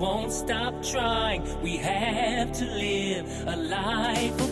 won't stop trying. We have to live a life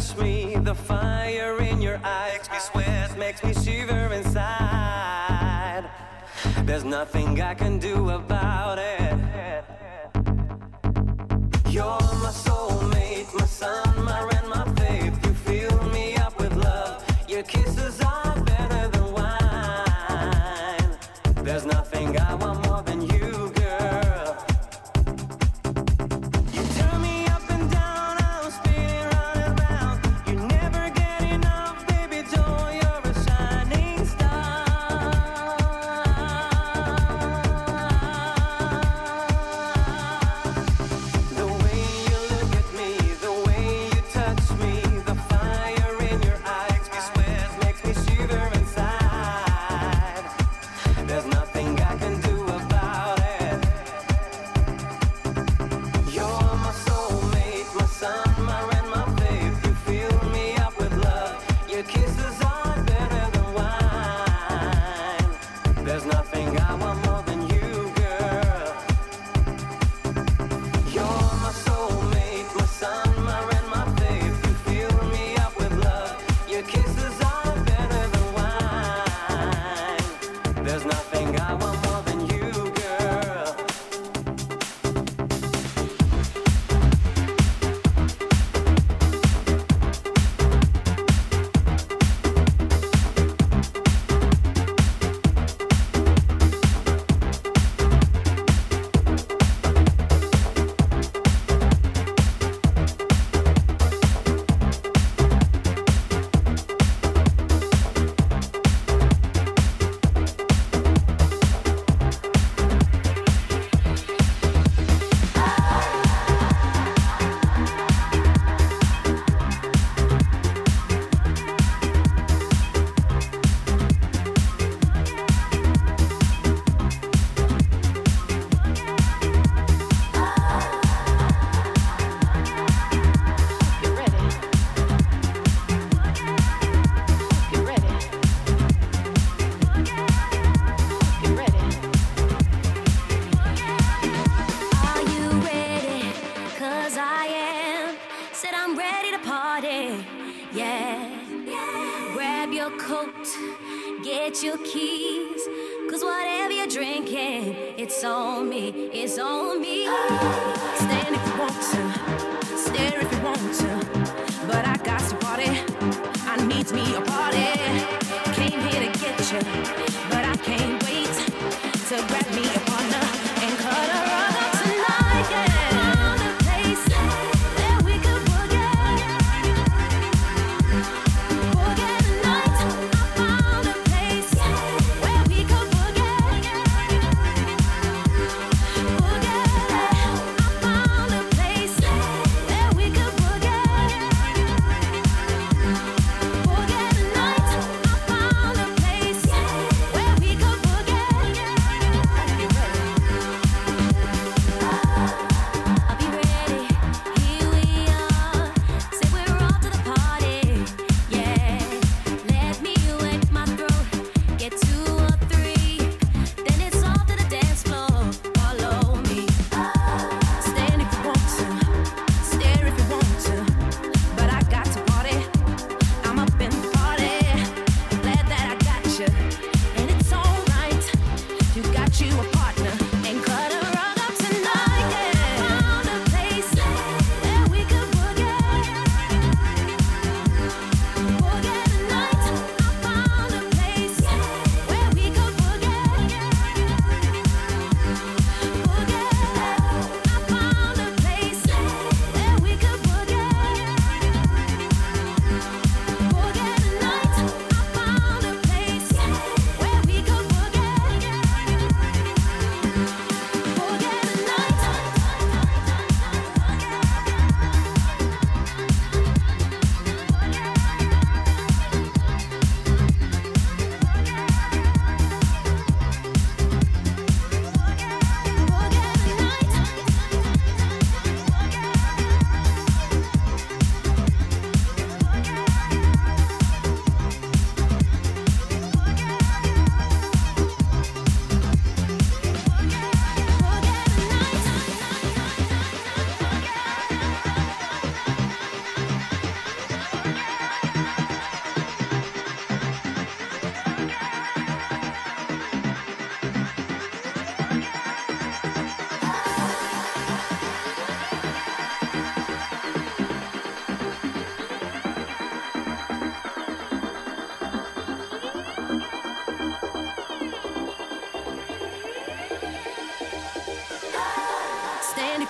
touch me, the fire in your eyes makes me sweat, makes me shiver inside. There's nothing I can do about it. your coat, get your keys. Cause whatever you're drinking, it's on me, it's on me. Stand if you want to, stare if you want to. But I got to party, I need me a party. Came here to get you, but I came.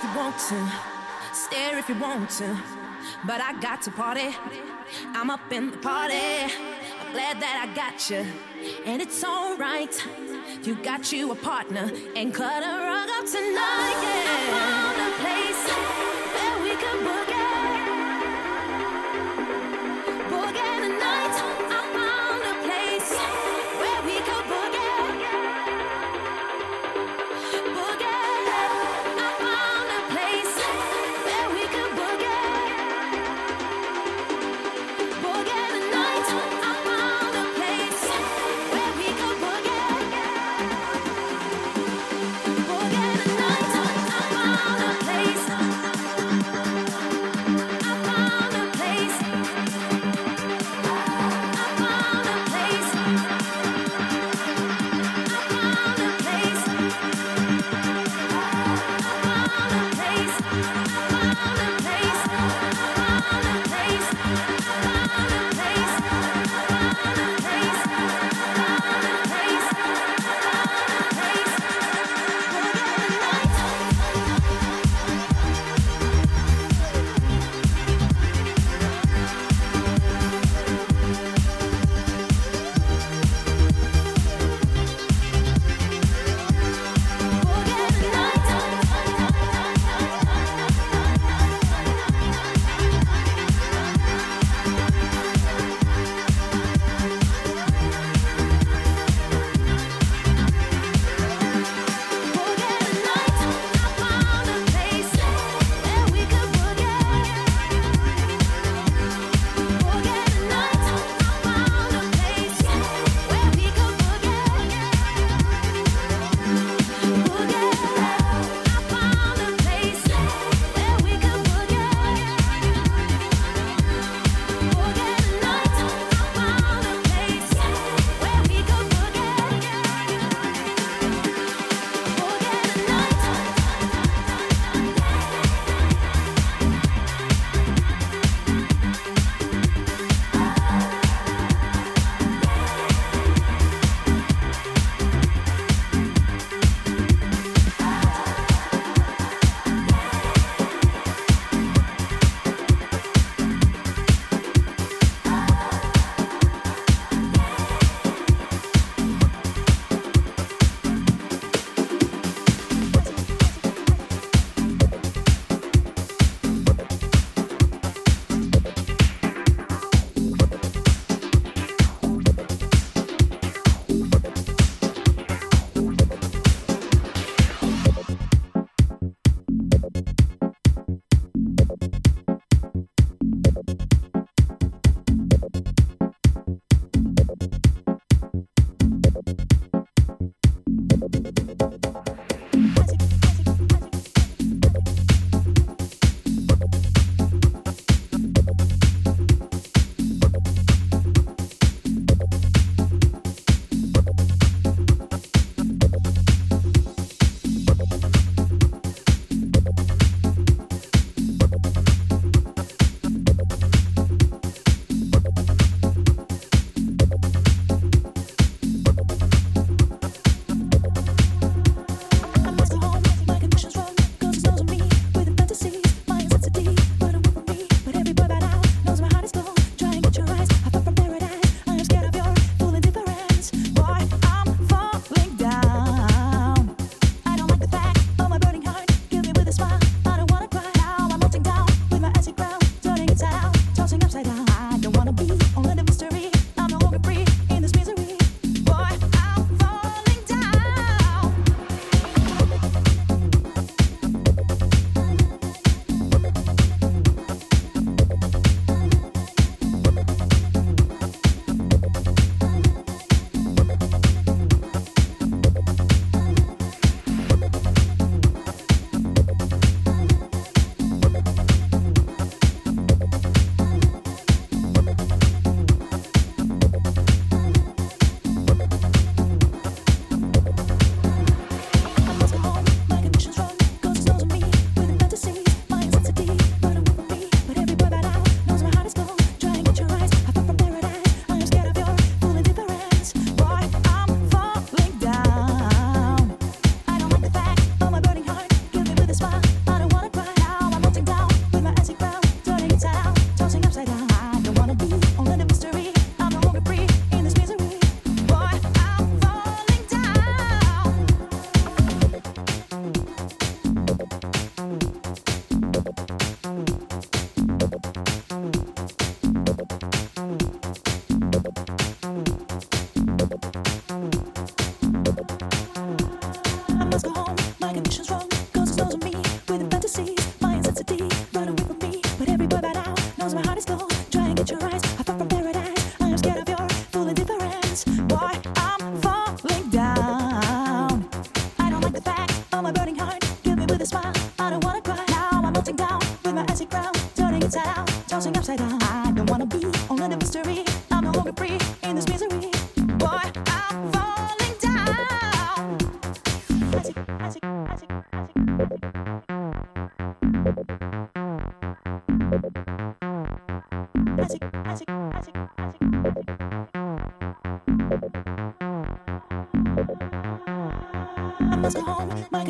If you want to, stare if you want to, but I got to party. I'm up in the party. I'm glad that I got you, and it's alright. You got you a partner and cut a rug up tonight. Yeah. I found a place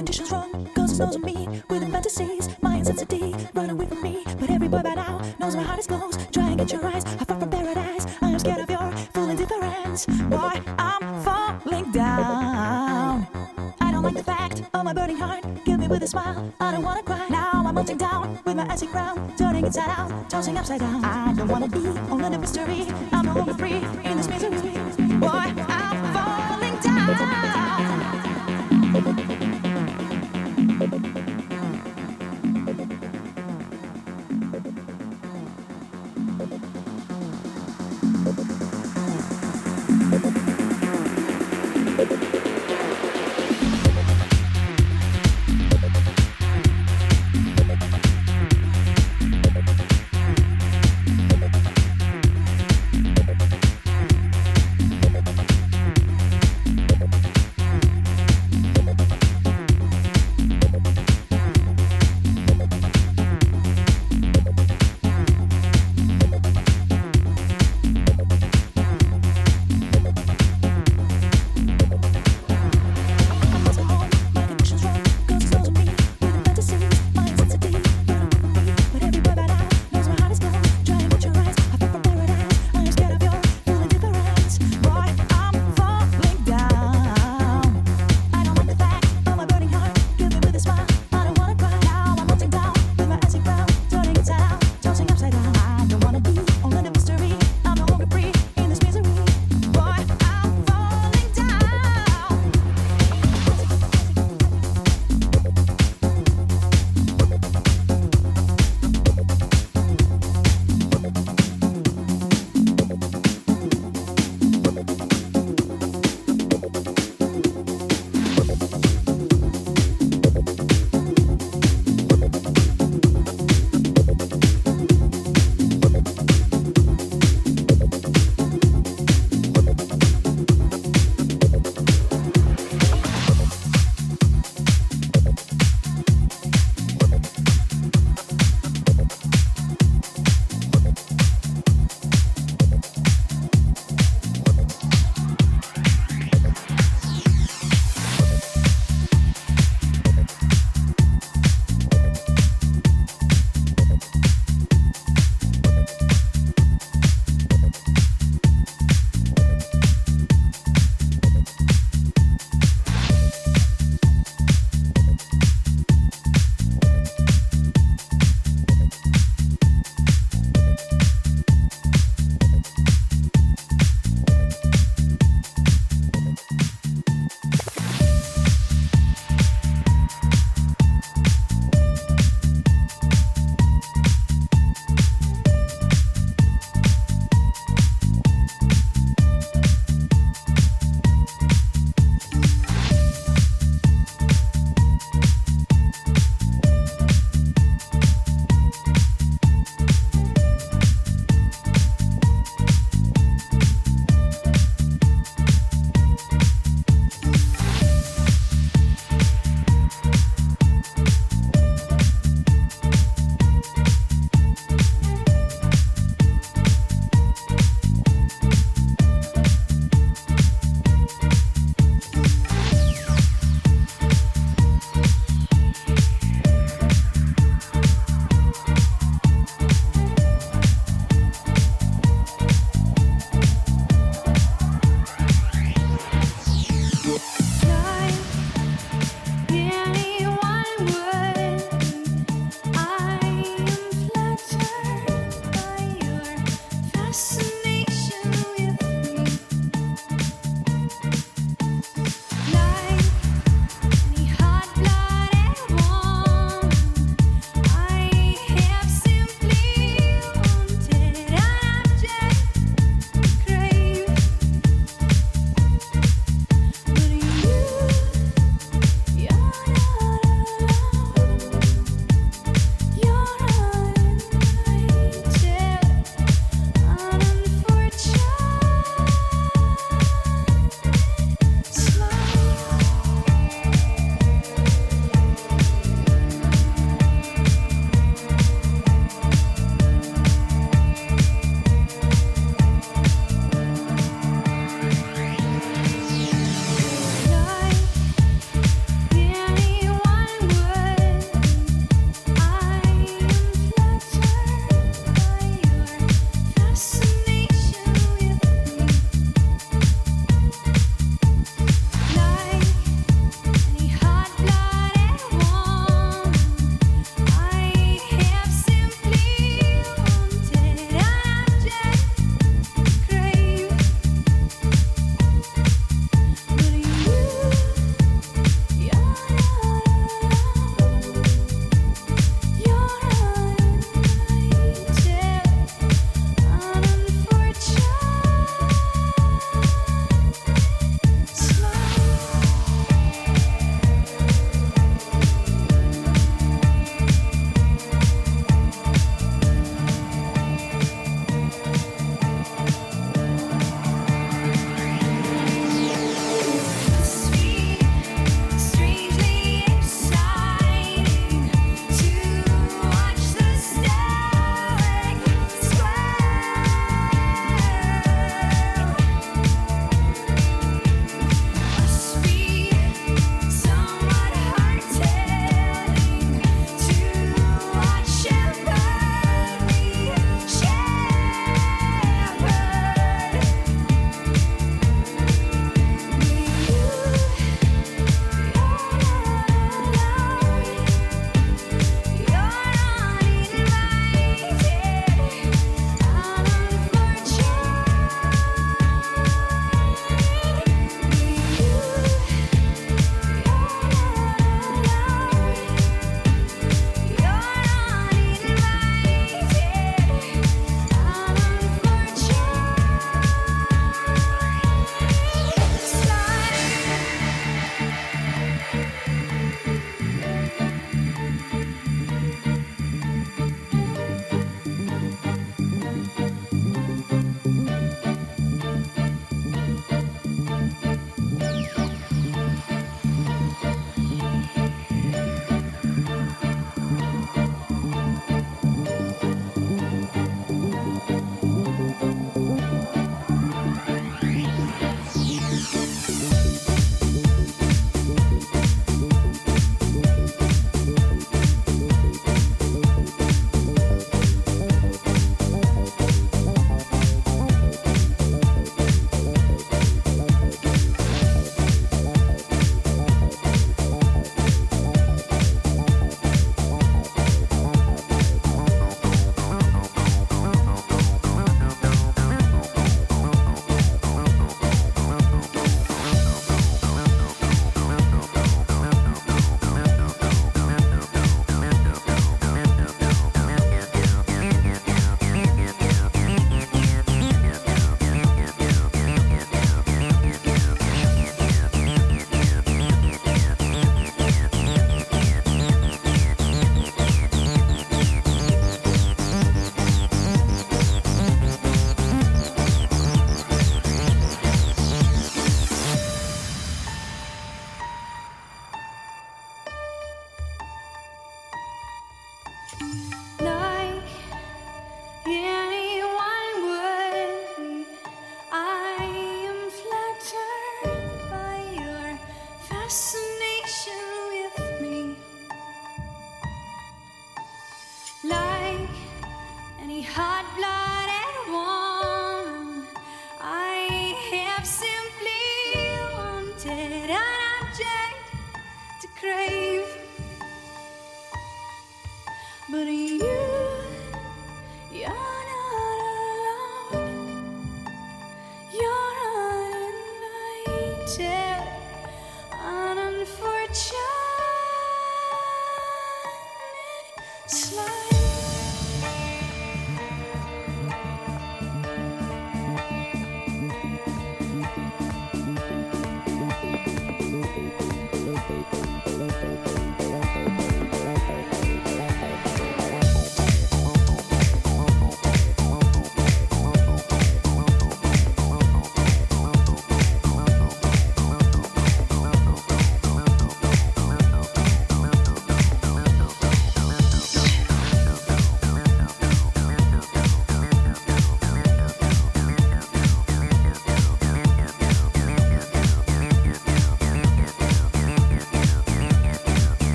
conditions wrong. Cause it's nose on me with fantasies. My intensity, run away from me. But every boy by now knows my heart is closed. Try and get your eyes. I far from paradise. I am scared of your full indifference. Boy, I'm falling down. I don't like the fact of my burning heart. Give me with a smile. I don't wanna cry. Now I'm melting down with my icy crown. Turning inside out, tossing upside down. I don't wanna be only the mystery.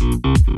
Thank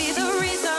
be the reason.